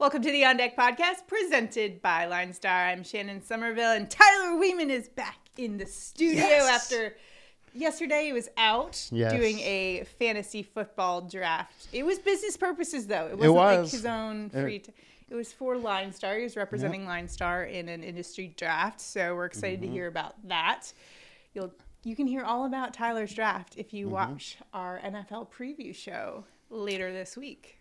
Welcome to the On Deck podcast presented by Line Star. I'm Shannon Somerville, and Tyler Weeman is back in the studio Yes. after yesterday he was out Yes. doing a fantasy football draft. It was business purposes, though. It wasn't like was. his own free. T- it was for Line Star. He was representing Line Star in an industry draft, so we're excited Mm-hmm. to hear about that. You'll you can hear all about Tyler's draft if Mm-hmm. you watch our NFL preview show later this week.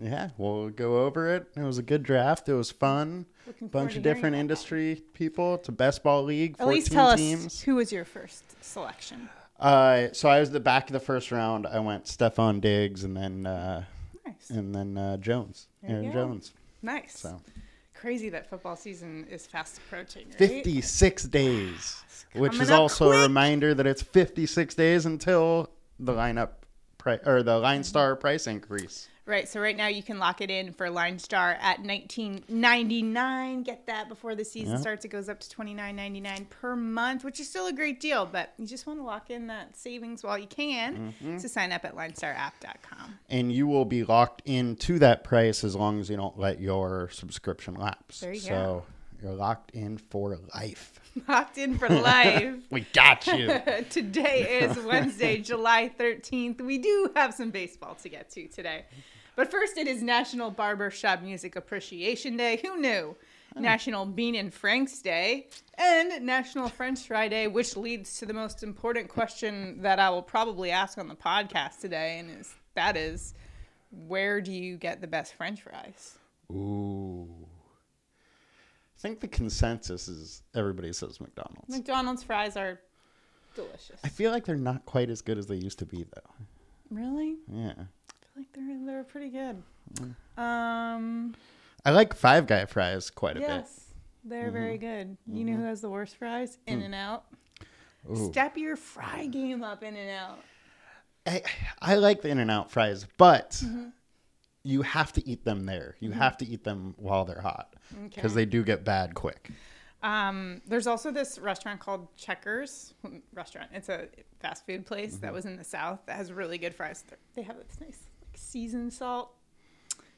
Yeah, we'll go over it. It was a good draft. It was fun. Looking Bunch of different about that. industry people. It's a best ball league. At least tell us teams. who was your first selection. Uh, so I was the back of the first round. I went Stefon Diggs and then uh, Nice, and then uh, Jones, There Aaron. Jones. nice. So Crazy that football season is fast approaching. Right? 56 days, which is also quick. a reminder that it's 56 days until the lineup pri- or the line star price increase. Right. So right now you can lock it in for Line Star at nineteen ninety nine. Get that before the season Yeah. starts. It goes up to twenty nine ninety nine per month, which is still a great deal. But you just want to lock in that savings while you can. Mm-hmm. So sign up at linestarapp.com. and you will be locked into that price as long as you don't let your subscription lapse. There you so go. you're locked in for life. Locked in for life. We got you. today is Wednesday, July 13th. We do have some baseball to get to today. But first, it is National Barbershop Music Appreciation Day. Who knew? Oh. National Bean and Franks Day and National French Fry Day, which leads to the most important question that I will probably ask on the podcast today, and is that is, where do you get the best French fries? Ooh. I think the consensus is everybody says McDonald's. McDonald's fries are delicious. I feel like they're not quite as good as they used to be, though. Really? Yeah. Like they're they're pretty good. Um. I like Five Guy fries quite a bit. Yes, they're very good. You know who has the worst fries? In and Out. Ooh. Step your fry game up, In and Out. I, I like the In and Out fries, but Mm-hmm. you have to eat them there. You have to eat them while they're hot because Okay. they do get bad quick. Um, there's also this restaurant called Checkers restaurant. It's a fast food place Mm-hmm. that was in the south that has really good fries. They're- have this nice seasoned salt.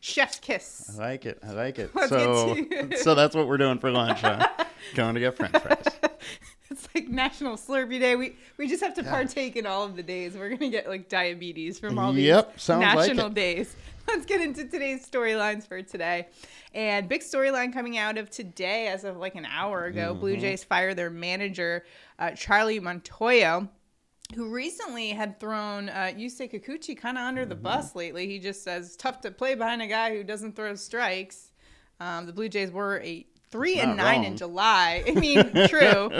Chef's kiss. I like it. I like it. Let's so, so that's what we're doing for lunch. Huh? Going to get French fries. It's like National Slurpee Day. We we just have to partake in all of the days. We're gonna get like diabetes from all these Yep, like national it. days. Let's get into today's storylines for today. And big storyline coming out of today, as of like an hour ago, Mm-hmm. Blue Jays fire their manager, uh, Charlie Montoyo. Who recently had thrown uh, Yusei Kikuchi kind of under the Mm-hmm. bus lately? He just says tough to play behind a guy who doesn't throw strikes. Um, the Blue Jays were a three and Not nine in. July. I mean, true.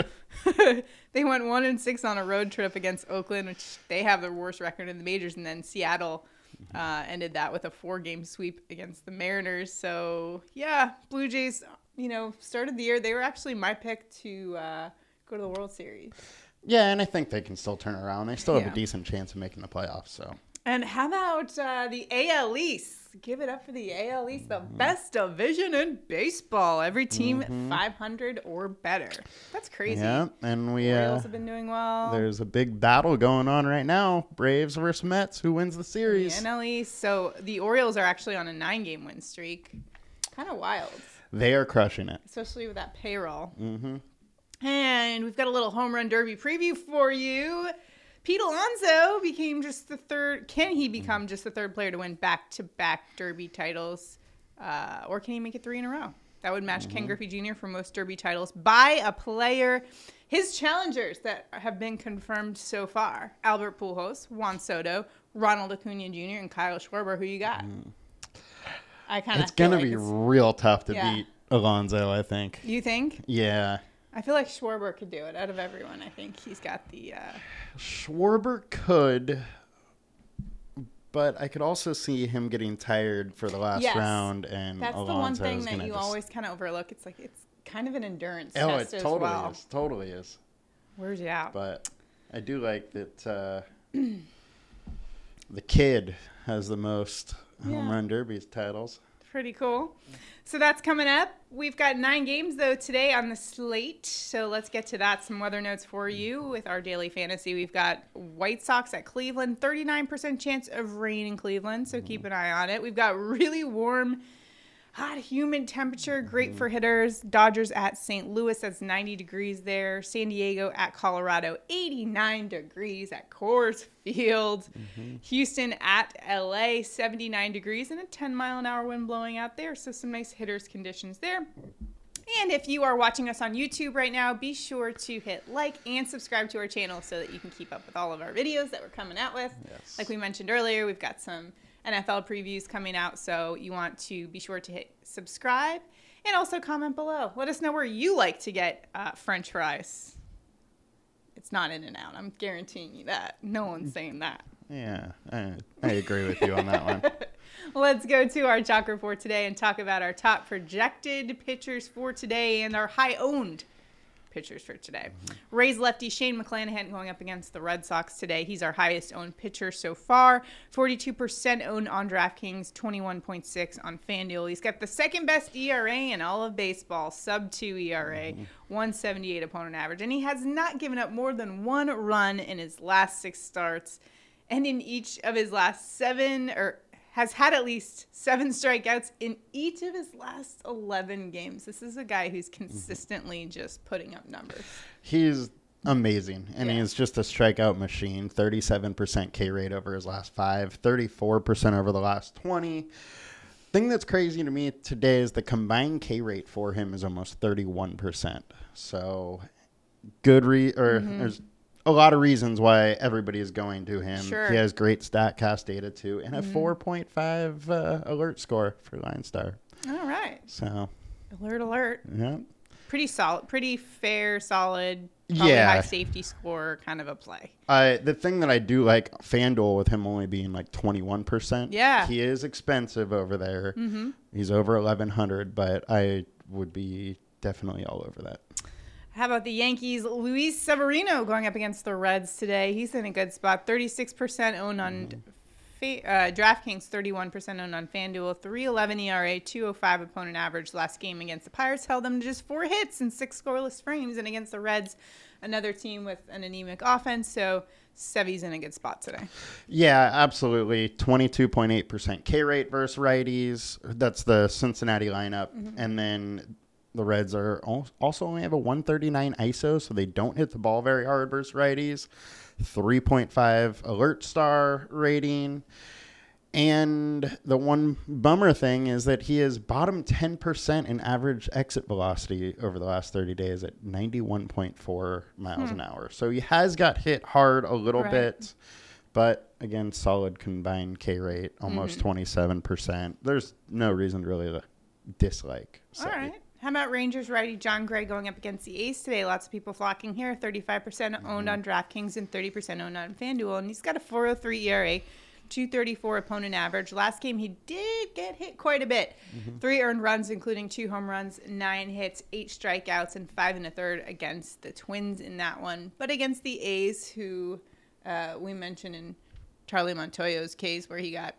they went one and six on a road trip against Oakland, which they have their worst record in the majors, and then Seattle uh, ended that with a four-game sweep against the Mariners. So yeah, Blue Jays, you know, started the year. They were actually my pick to uh, go to the World Series. Yeah, and I think they can still turn around. They still have Yeah. a decent chance of making the playoffs. So And how about uh, the AL East? Give it up for the AL East, the best division in baseball. Every team 500 or better. That's crazy. yeah, and we Orioles uh, have been doing well. there's a big battle going on right now. Braves versus Mets. Who wins the the series? NL East. So the Orioles are actually on a nine-game win streak. Kind of wild, They are crushing it. especially with that payroll. hmm And we've got a little home run derby preview for you. Pete Alonso became just the third. Can he become just the third player to win back-to-back Derby titles, uh, or can he make it three in a row? That would match Ken Griffey Jr. for most Derby titles by a player. His challengers that have been confirmed so far: Albert Pujols, Juan Soto, Ronald Acuna Jr., and Kyle Schwarber. Who you got? I kind of. It's gonna be real tough to Yeah. beat Alonso. I think. You think? Yeah, I feel like Schwarber could do it out of everyone. I think he's got the. Uh, Schwarber could, but I could also see him getting tired for the last Yes. round, and That's Alonso the one thing that you just- always kind of overlook. It's like it's kind of an endurance Oh, test it totally well. is. Totally is. Where's he out? But I do like that uh, the kid has the most home run derby titles. Pretty cool. So that's coming up. We've got nine games though today on the slate. So let's get to that. Some weather notes for you mm-hmm. with our daily fantasy. We've got White Sox at Cleveland, 39% chance of rain in Cleveland. So mm-hmm. keep an eye on it. We've got really warm hot, humid temperature, great for hitters. Dodgers at St. Louis, that's 90 degrees there. San Diego at Colorado, 89 degrees at Coors Field. Mm-hmm. Houston at LA, 79 degrees and a 10 mile an hour wind blowing out there. So some nice hitters conditions there. And if you are watching us on YouTube right now, be sure to hit like and subscribe to our channel so that you can keep up with all of our videos that we're coming out with. Yes. Like we mentioned earlier, we've got some NFL previews coming out, so you want to be sure to hit subscribe and also comment below. Let us know where you like to get uh, French fries. It's not In and Out. I'm guaranteeing you that. No one's saying that. Yeah, I, I agree with you on that one. Let's go to our chalk report today and talk about our top projected pitchers for today and our high owned pitchers for today. Rays lefty Shane McClanahan going up against the Red Sox today. He's our highest owned pitcher so far. 42% owned on DraftKings, 21.6 on FanDuel. He's got the second best ERA in all of baseball, sub 2 ERA, 178 opponent average. And he has not given up more than one run in his last six starts. And in each of his last seven, or has had at least seven strikeouts in each of his last 11 games. This is a guy who's consistently just putting up numbers. He's amazing, and Yeah. he's just a strikeout machine. Thirty-seven percent K rate over his last five. Thirty-four percent over the last twenty. Thing that's crazy to me today is the combined K rate for him is almost thirty-one percent. So good re or Mm-hmm. there's a lot of reasons why everybody is going to him. Sure. Mm-hmm. He has great Statcast data too, and a point five uh, alert score for Line Star. All right. So Alert, alert. yeah. Pretty solid, pretty fair, solid, probably Yeah. high safety score kind of a play. I the thing that I do like FanDuel with him only being like twenty one percent. Yeah. he is expensive over there. Mm-hmm. He's over eleven hundred, but I would be definitely all over that. How about the Yankees? Luis Severino going up against the Reds today. He's in a good spot. 36% owned on fa- uh, DraftKings, 31% owned on FanDuel, 311 ERA, 205 opponent average. Last game against the Pirates held them to just four hits and six scoreless frames. And against the Reds, another team with an anemic offense. So Sevy's in a good spot today. Yeah, absolutely. Twenty two point eight percent K rate versus righties. That's the Cincinnati lineup, and then. The Reds are also only have a 139 ISO, so they don't hit the ball very hard versus righties. 3.5 alert star rating. And the one bummer thing is that he is bottom 10% in average exit velocity over the last 30 days at 91.4 miles an hmm. hour. So he has got hit hard a little Right. bit, but again, solid combined K rate, almost mm-hmm. 27%. There's no reason really to dislike. All Sevy. right. How about Rangers righty Jon Gray going up against the A's today? Lots of people flocking here. 35% owned on DraftKings and 30% owned on FanDuel. And he's got a 403 ERA, 234 opponent average. Last game, he did get hit quite a bit. Three earned runs, including two home runs, nine hits, eight strikeouts, and five and a third against the Twins in that one. But against the A's, who uh, we mentioned in Charlie Montoyo's case, where he got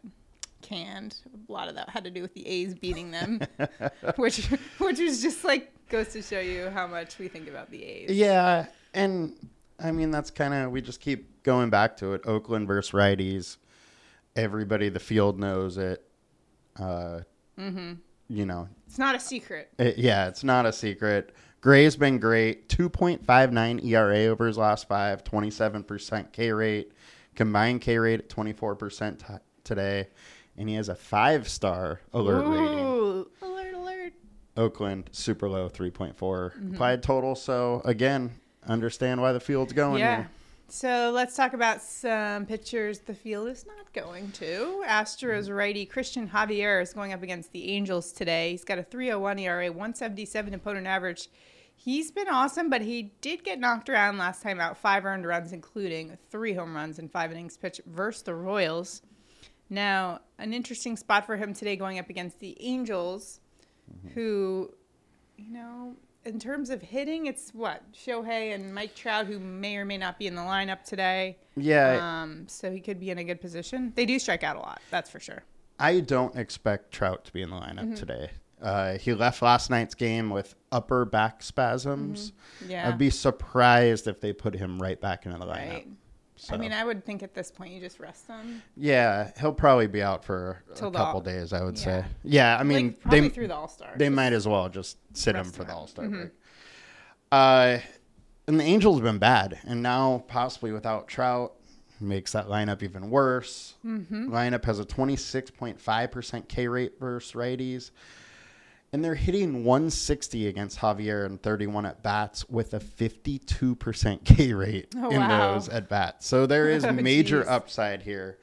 canned. A lot of that had to do with the A's beating them, which which was just like goes to show you how much we think about the A's. Yeah, and I mean that's kind of we just keep going back to it. Oakland versus righties. Everybody, the field knows it. Uh, You know, It's not a secret. it- yeah, it's not a secret. Gray's been great. 2.59 ERA over his last five, 27% K rate, combined K rate at 24% t- today, and he has a five star alert rating. Ooh, alert, alert. Oakland super low 3.4 Mm-hmm. applied total. So again, understand why the field's going Yeah. here. So let's talk about some pitchers the field is not going to. Astros righty Christian Javier is going up against the Angels today. He's got a 301 ERA, 177 opponent average. He's been awesome, but he did get knocked around last time out. Five earned runs, including three home runs and five innings pitched versus the Royals. Now, an interesting spot for him today going up against the Angels, who, you know, in terms of hitting, it's what Shohei and Mike Trout, who may or may not be in the lineup today. Yeah, Um, so he could be in a good position. They do strike out a lot, that's for sure. I don't expect Trout to be in the lineup Mm-hmm. today. Uh, he left last night's game with upper back spasms. Mm-hmm. Yeah, I'd be surprised if they put him right back into the lineup. right. So. I mean, I would think at this point you just rest him. yeah, he'll probably be out for a Till couple days. I would yeah. say. Yeah, I mean, like, probably they through the All Star. they might as well just sit him for him the. All Star break. Uh, and the Angels have been bad, and now possibly without Trout makes that lineup even worse. Mm-hmm. Lineup has a twenty six point five percent K rate versus righties, and they're hitting one sixty against Javier and thirty one at bats with a fifty two percent K rate Oh, in wow. those at bats. So there is Oh, major geez. upside here.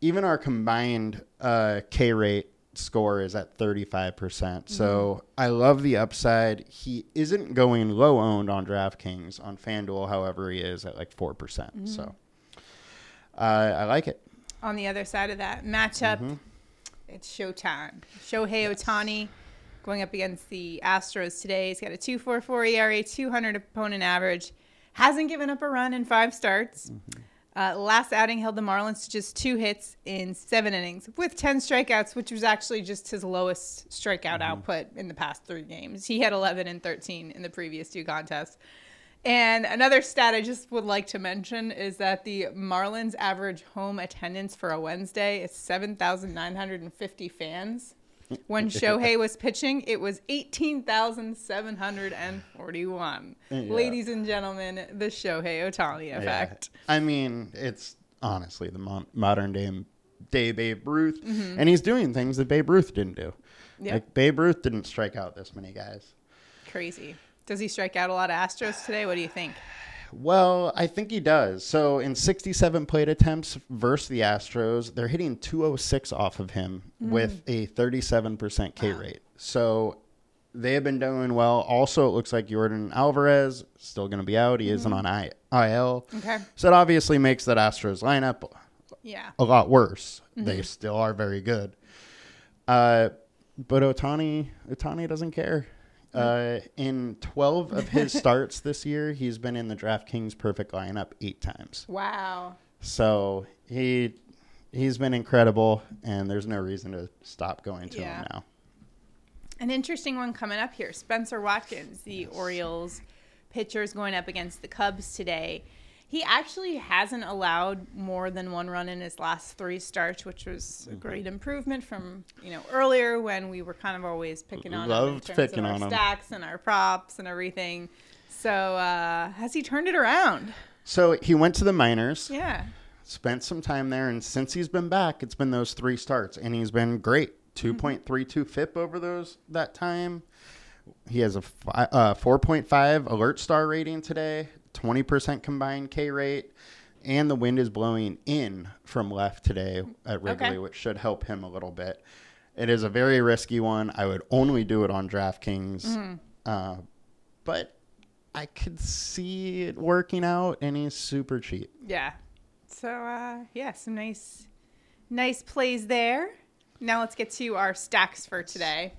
Even our combined uh, K rate score is at 35%. Mm-hmm. So I love the upside. He isn't going low owned on DraftKings. On FanDuel, however, he is at like 4%. percent Mm-hmm. So uh, I like it. On the other side of that matchup, Mm-hmm. it's showtime. Shohei Ohtani going up against the Astros today. He's got a 2.44 ERA, 200 opponent average. Hasn't given up a run in five starts. Mm-hmm. Uh, last outing held the Marlins to just two hits in seven innings with 10 strikeouts, which was actually just his lowest strikeout Mm-hmm. output in the past three games. He had 11 and 13 in the previous two contests. And another stat I just would like to mention is that the Marlins average home attendance for a Wednesday is 7,950 fans. When Shohei was pitching, it was 18,741. Yeah. Ladies and gentlemen, the Shohei Ohtani effect. Yeah. I mean, it's honestly the mon- modern day, day Babe Ruth. Mm-hmm. And he's doing things that Babe Ruth didn't do. Yep. Like, Babe Ruth didn't strike out this many guys. Crazy. Does he strike out a lot of Astros today? What do you think? Well, I think he does. So in 67 plate attempts versus the Astros, they're hitting 206 off of him Mm. with a 37% K rate. So they have been doing well. Also, it looks like Yordan Alvarez still going to be out. He isn't on I- IL. Mm. Okay. So it obviously makes that Astros lineup Yeah. a lot worse. Mm-hmm. They still are very good. Uh, but Ohtani, Ohtani doesn't care. Uh, in 12 of his starts this year, he's been in the DraftKings perfect lineup eight times. Wow. So he he's been incredible, and there's no reason to stop going to Yeah. him now. An interesting one coming up here. Spenser Watkins, the Orioles pitcher, is going up against the Cubs today. He actually hasn't allowed more than one run in his last three starts, which was a great improvement from you know earlier when we were kind of always picking on him in Loved terms of our stacks and our props and everything. So uh, has he turned it around? So he went to the minors, Yeah. spent some time there, and since he's been back, it's been those three starts, and he's been great. 2.32 FIP over those that time. He has a fi- uh, 4.5 alert star rating today, 20% combined K rate, and the wind is blowing in from left today at Wrigley, Okay. which should help him a little bit. It is a very risky one. I would only do it on DraftKings, uh, but I could see it working out, and he's super cheap. Yeah. So uh, yeah, some nice, nice plays there. Now let's get to our stacks for today,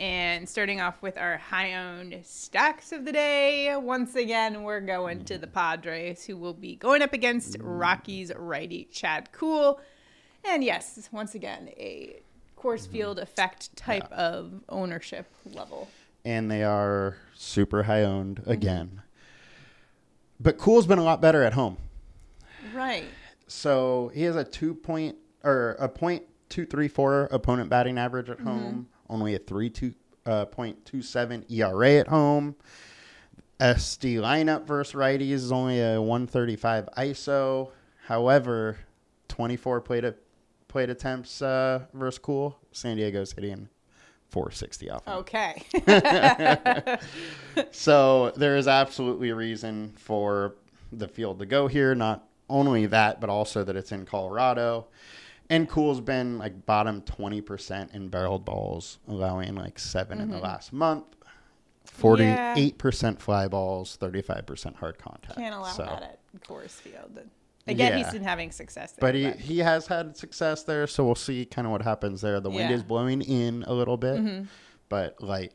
and starting off with our high-owned stacks of the day. Once again, we're going to the Padres, who will be going up against Rockies righty Chad Kuhl, and yes, once again a Coors mm-hmm. field effect type of ownership level. and they are super high owned mm-hmm. again. But Kuhl's been a lot better at home. Right. So he has a two point or a point two three four opponent batting average at mm-hmm. home, only a three two uh, point two seven ERA at home. SD lineup versus righties is only a one thirty five ISO. However, twenty four plate a, plate attempts uh, versus Kuhl. San Diego's hitting four sixty off. Okay. So there is absolutely a reason for the field to go here. Not only that, but also that it's in Colorado. And Kuhl's been like bottom 20% in barreled balls, allowing like 7 in the last month. 48% fly balls, 35% hard contact. Can't allow So- that at Coors Field. Again, he's Yeah. been having success there. But he, he has had success there, so we'll see kind of what happens there. The wind Yeah. Mm-hmm. is blowing in a little bit, but light.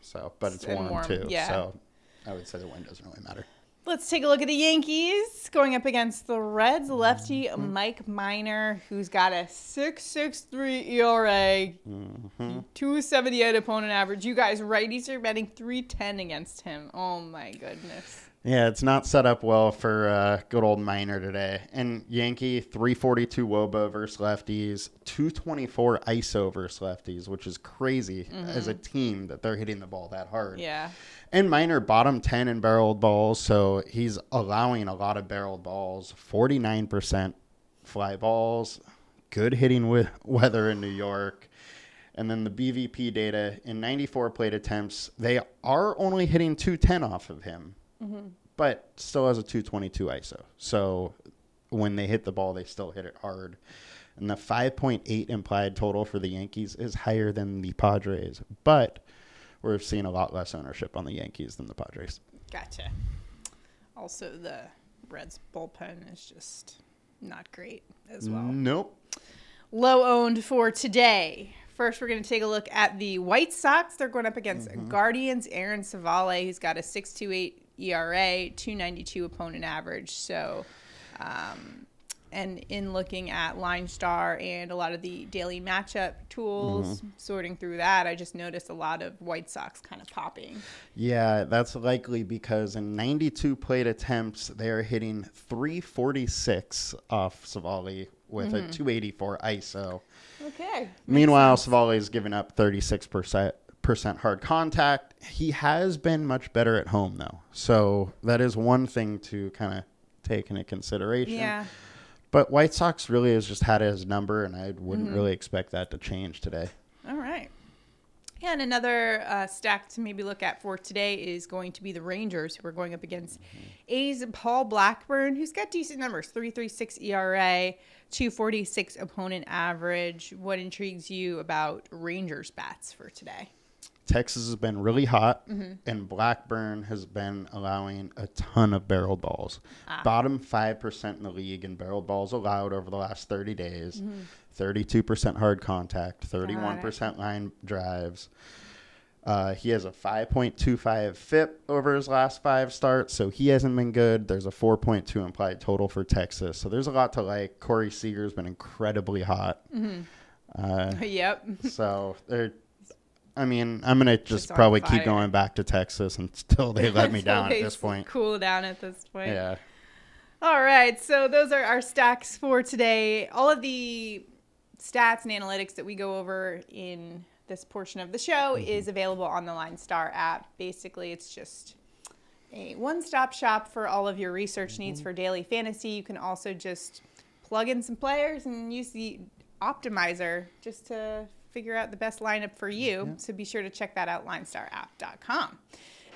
So, but it's And warm, warm, too. yeah. So, I would say the wind doesn't really matter. Let's take a look at the Yankees going up against the Reds. Lefty Mm-hmm. Mike Minor, who's got a 6.63 ERA, Mm-hmm. 278 opponent average. You guys, righties are betting 310 against him. Oh my goodness. Yeah, it's not set up well for uh, good old Minor today. And Yankee 342 wOBA versus lefties, 224 ISO versus lefties, which is crazy as a team that they're hitting the ball that hard. Yeah. And Minor bottom 10 in barreled balls, so he's allowing a lot of barreled balls, 49% fly balls, good hitting with weather in New York. And then the BVP data in 94 plate attempts, they are only hitting 210 off of him, Mm-hmm. but still has a 222 ISO. So when they hit the ball, they still hit it hard. And the 5.8 implied total for the Yankees is higher than the Padres, but we're seeing a lot less ownership on the Yankees than the Padres. Gotcha. Also, the Reds bullpen is just not great as well. Nope. Low owned for today. First, we're going to take a look at the White Sox. They're going up against mm-hmm. Guardians. Aaron Civale, who's got a 6.28 ERA, 292 opponent average. So, um, and in looking at Line Star and a lot of the daily matchup tools, sorting through that, I just noticed a lot of White Sox kind of popping. Yeah, that's likely because in 92 plate attempts, they're hitting 346 off Civale with a 284 ISO. Okay. Meanwhile, Civale's giving up 36% percent hard contact. He has been much better at home though. So that is one thing to kind of take into consideration. Yeah. But White Sox really has just had his number and I wouldn't really expect that to change today. All right. And another uh, stack to maybe look at for today is going to be the Rangers, who are going up against A's Paul Blackburn, who's got decent numbers 336 ERA, 246 opponent average. What intrigues you about Rangers bats for today? Texas has been really hot, mm-hmm. and Blackburn has been allowing a ton of barreled balls. Ah. Bottom 5% in the league in barreled balls allowed over the last 30 days. Mm-hmm. 32% hard contact, 31% line drives. Uh, he has a 5.25 FIP over his last five starts, so he hasn't been good. There's a 4.2 implied total for Texas, so there's a lot to like. Corey Seager's been incredibly hot. Mm-hmm. Uh, yep. so they're. I mean, I'm gonna just probably keep going back to Texas until they let me down at this point. Cool down at this point. Yeah. All right, so those are our stacks for today. All of the stats and analytics that we go over in this portion of the show mm-hmm. is available on the Line Star app. Basically, it's just a one-stop shop for all of your research needs mm-hmm. for daily fantasy. You can also just plug in some players and use the optimizer just to figure out the best lineup for you. So be sure to check that out, linestarapp.com.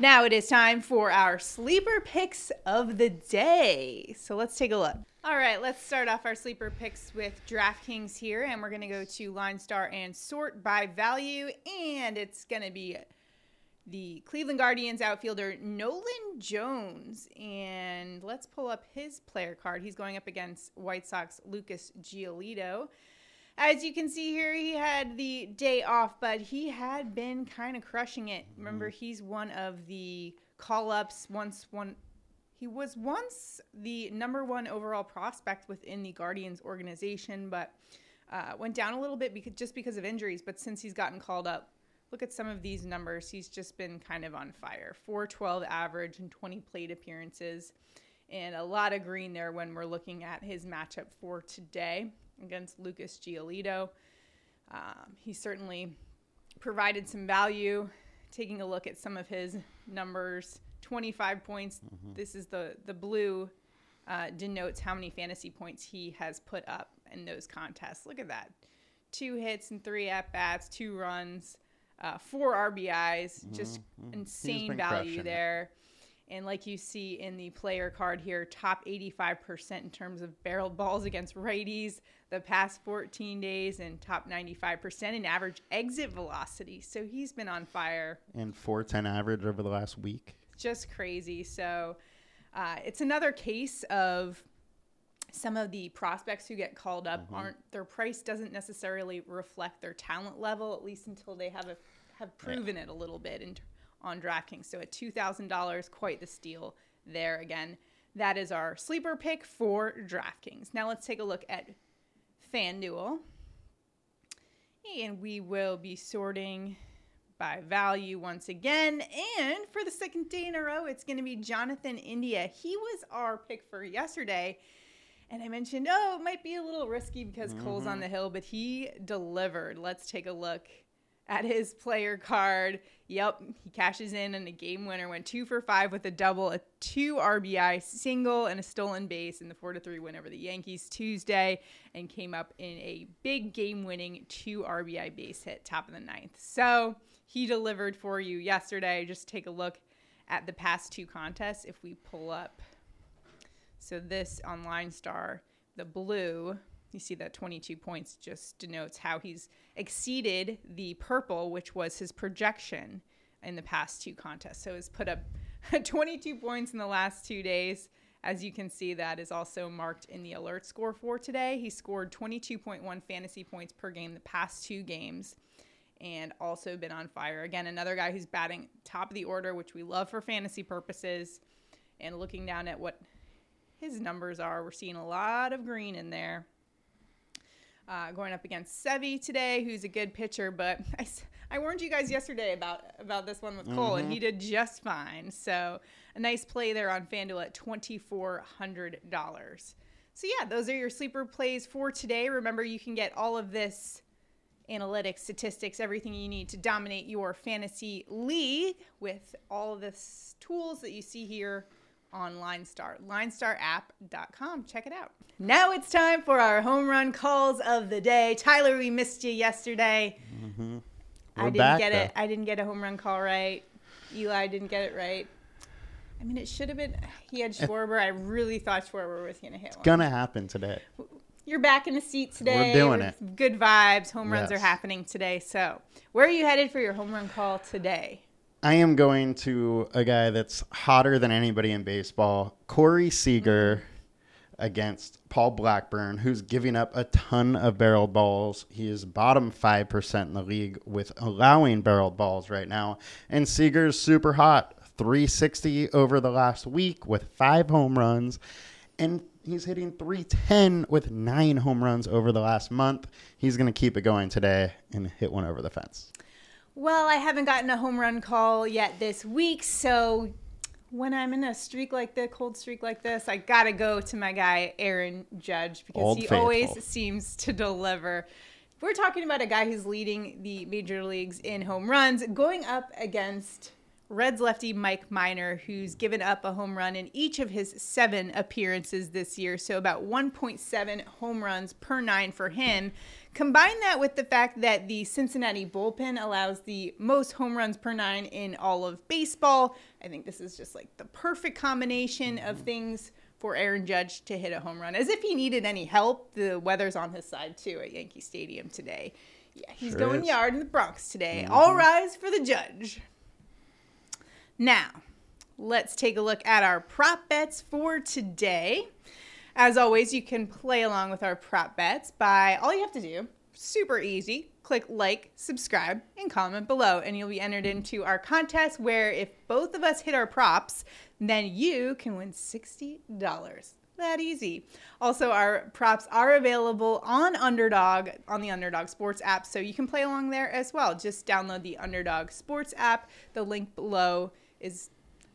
Now it is time for our sleeper picks of the day. So let's take a look. All right, let's start off our sleeper picks with DraftKings here, and we're going to go to Line Star and sort by value, and it's going to be the Cleveland Guardians outfielder Nolan Jones. And let's pull up his player card. He's going up against White Sox Lucas Giolito. As you can see here, he had the day off, but he had been kind of crushing it. Remember, he's one of the call ups once one. He was once the number one overall prospect within the Guardians organization, but uh, went down a little bit because, just because of injuries. But since he's gotten called up, look at some of these numbers. He's just been kind of on fire 412 average and 20 plate appearances, and a lot of green there when we're looking at his matchup for today against Lucas Giolito. Um, he certainly provided some value. Taking a look at some of his numbers, 25 points. This is the the blue uh, denotes how many fantasy points he has put up in those contests. Look at that, two hits and three at bats, two runs, uh, four RBIs. Just insane value crushing it. there. And like you see in the player card here, top 85% in terms of barreled balls against righties the past 14 days, and top 95% in average exit velocity. So he's been on fire. And 410 average over the last week. Just crazy. So uh, it's another case of some of the prospects who get called up aren't their price doesn't necessarily reflect their talent level at least until they have a have proven it a little bit in, on DraftKings. So at two thousand dollars, quite the steal there again. That is our sleeper pick for DraftKings. Now let's take a look at FanDuel. And we will be sorting by value once again. And for the second day in a row, it's going to be Jonathan India. He was our pick for yesterday. And I mentioned, oh, it might be a little risky because Cole's on mm-hmm. the hill, but he delivered. Let's take a look at his player card. Yep, he cashes in and a game winner. Went two for five with a double, a two RBI single, and a stolen base in the four to three win over the Yankees Tuesday, and came up in a big game winning two RBI base hit top of the ninth. So he delivered for you yesterday. Just take a look at the past two contests. If we pull up, so this on Line Star, the blue you see that 22 points just denotes how he's exceeded the purple, which was his projection in the past two contests. So he's put up 22 points in the last two days. As you can see, that is also marked in the alert score for today. He scored 22.1 fantasy points per game the past two games and also been on fire. Again, another guy who's batting top of the order, which we love for fantasy purposes. And looking down at what his numbers are, we're seeing a lot of green in there. Uh, going up against Sevi today, who's a good pitcher, but I, I warned you guys yesterday about about this one with Cole, and he did just fine. So a nice play there on FanDuel at twenty four hundred dollars. So yeah, those are your sleeper plays for today. Remember, you can get all of this analytics, statistics, everything you need to dominate your fantasy league with all of the tools that you see here on LineStar. LineStarApp.com. Check it out. Now it's time for our home run calls of the day. Tyler, we missed you yesterday. Mm-hmm. I didn't back, get it. I didn't get a home run call right. Eli didn't get it right. I mean, it should have been. He had Schwarber. I really thought Schwarber was going to hit one. It's Gonna happen today. You're back in the seat today. doing We're- doing it. Good vibes. Home runs Yes. are happening today. So, where are you headed for your home run call today? I am going to a guy that's hotter than anybody in baseball, Corey Seager against Paul Blackburn, who's giving up a ton of barreled balls. He is bottom 5% in the league with allowing barreled balls right now. And Seager's super hot, 360 over the last week with five home runs. And he's hitting 310 with nine home runs over the last month. He's going to keep it going today and hit one over the fence. Well, I haven't gotten a home run call yet this week, so when I'm in a streak like the cold streak like this, I gotta go to my guy Aaron Judge because Old he faithful. always seems to deliver. We're talking about a guy who's leading the major leagues in home runs, going up against Reds lefty Mike Minor, who's given up a home run in each of his seven appearances this year. So about 1.7 home runs per nine for him. Combine that with the fact that the Cincinnati bullpen allows the most home runs per nine in all of baseball. I think this is just like the perfect combination of mm-hmm. things for Aaron Judge to hit a home run. As if he needed any help, the weather's on his side too at Yankee Stadium today. Yeah, he's Sure going is. yard in the Bronx today. Mm-hmm. All rise for the Judge. Now, let's take a look at our prop bets for today. As always, you can play along with our prop bets by all you have to do, super easy, click like, subscribe, and comment below, and you'll be entered into our contest where if both of us hit our props, then you can win $60. That easy. Also, our props are available on Underdog, on the Underdog Sports app, so you can play along there as well. Just download the Underdog Sports app. The link below is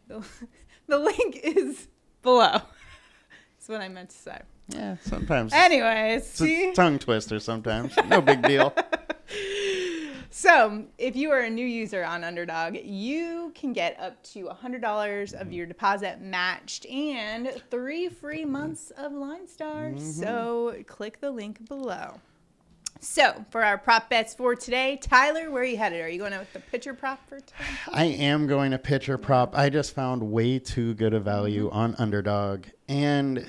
the, the link is below. That's what I meant to say. Yeah, sometimes. Anyways, It's see? a tongue twister sometimes. No big deal. So, if you are a new user on Underdog, you can get up to $100 of mm-hmm. your deposit matched and three free months of Line Star. So, mm-hmm. click the link below. So, for our prop bets for today, Tyler, where are you headed? Are you going out with the pitcher prop for today? I am going to pitcher prop. I just found way too good a value mm-hmm. on underdog and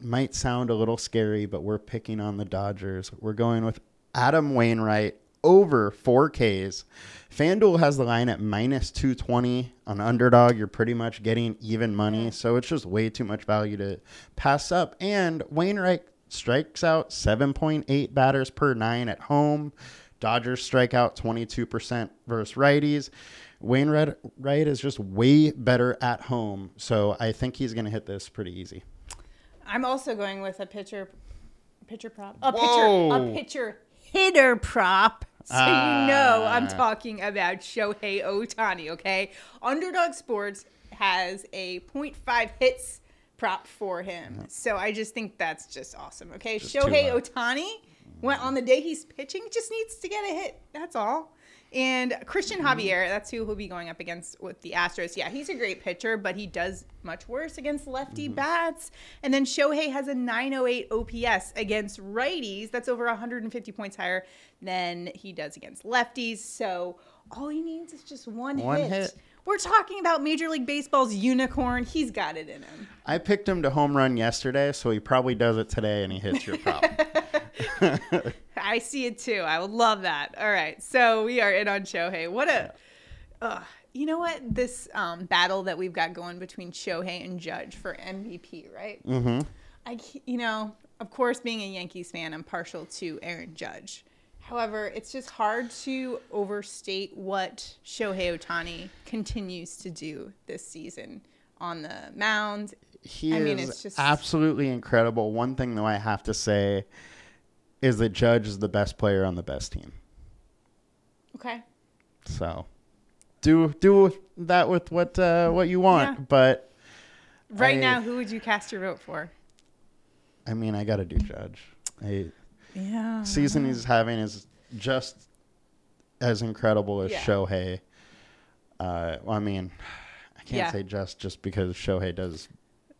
might sound a little scary, but we're picking on the Dodgers. We're going with Adam Wainwright over 4Ks. FanDuel has the line at minus 220 on underdog. You're pretty much getting even money, so it's just way too much value to pass up. And Wainwright strikes out 7.8 batters per nine at home. Dodgers strike out 22% versus righties. Wainwright Wright is just way better at home, so I think he's going to hit this pretty easy. I'm also going with a pitcher pitcher prop. A Whoa. pitcher a pitcher hitter prop. So you know I'm Ah. talking about Shohei Ohtani, okay? Underdog Sports has a 0.5 hits prop for him. So I just think that's just awesome, okay? Just Shohei. Ohtani, when, on the day he's pitching, just needs to get a hit. That's all. And Christian Mm-hmm. Javier, that's who he'll be going up against with the Astros. Yeah, he's a great pitcher, but he does much worse against lefty Mm-hmm. bats. And then Shohei has a 908 OPS against righties. That's over 150 points higher than he does against lefties. So all he needs is just one, One hit. hit. We're talking about Major League Baseball's unicorn. He's got it in him. I picked him to home run yesterday, so he probably does it today, and he hits your prop. I see it too. I would love that. All right, so we are in on Shohei. What a, uh, you know what? This um, battle that we've got going between Shohei and Judge for MVP, right? Mm hmm. I, you know, of course, being a Yankees fan, I'm partial to Aaron Judge. However, it's just hard to overstate what Shohei Ohtani continues to do this season on the mound. He I is mean, it's just- absolutely incredible. One thing though I have to say is that Judge is the best player on the best team. Okay. So do do that with what uh, what you want, Yeah. but Right I- now, who would you cast your vote for? I mean I got to do Judge. I, Yeah. season he's having is just as incredible as Yeah. Shohei. Uh, well, I mean, I can't Yeah. say just just because Shohei does.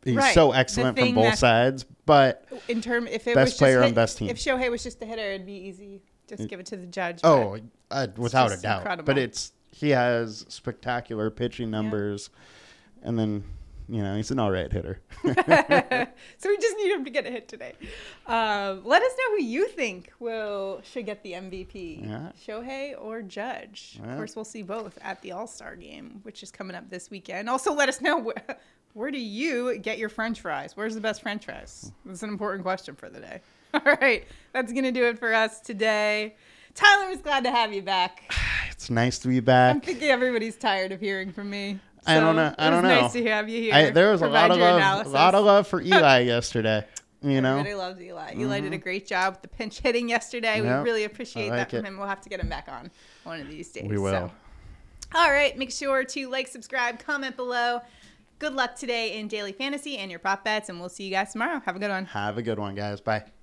He's Right. so The excellent thing from both that- sides, but in term if it Best was just player on hit- best team. If Shohei was just a hitter, it'd be easy. Just give it to the judge. oh, uh, without a just doubt. incredible. But it's he has spectacular pitching numbers, and then you know he's an all right hitter. so we just need him to get a hit today. Um, let us know who you think will should get the MVP, Yeah. Shohei or Judge. Of course, we'll see both at the All Star game, which is coming up this weekend. Also, let us know where, where do you get your French fries? Where's the best French fries? That's an important question for the day. All right, that's gonna do it for us today. Tyler was glad to have you back. it's nice to be back. I'm thinking everybody's tired of hearing from me. I don't know- I don't know. Nice to have you here. I, there was a lot of love, a lot of love for Eli yesterday. You know, Everybody loves Eli. Eli did a mm-hmm. great job with the pinch hitting yesterday. We really appreciate I that like from it. him. We'll have to get him back on one of these days. we will. So. All right, make sure to like, subscribe, comment below. Good luck today in daily fantasy and your prop bets, and we'll see you guys tomorrow. Have a good one. Have a good one, guys. Bye.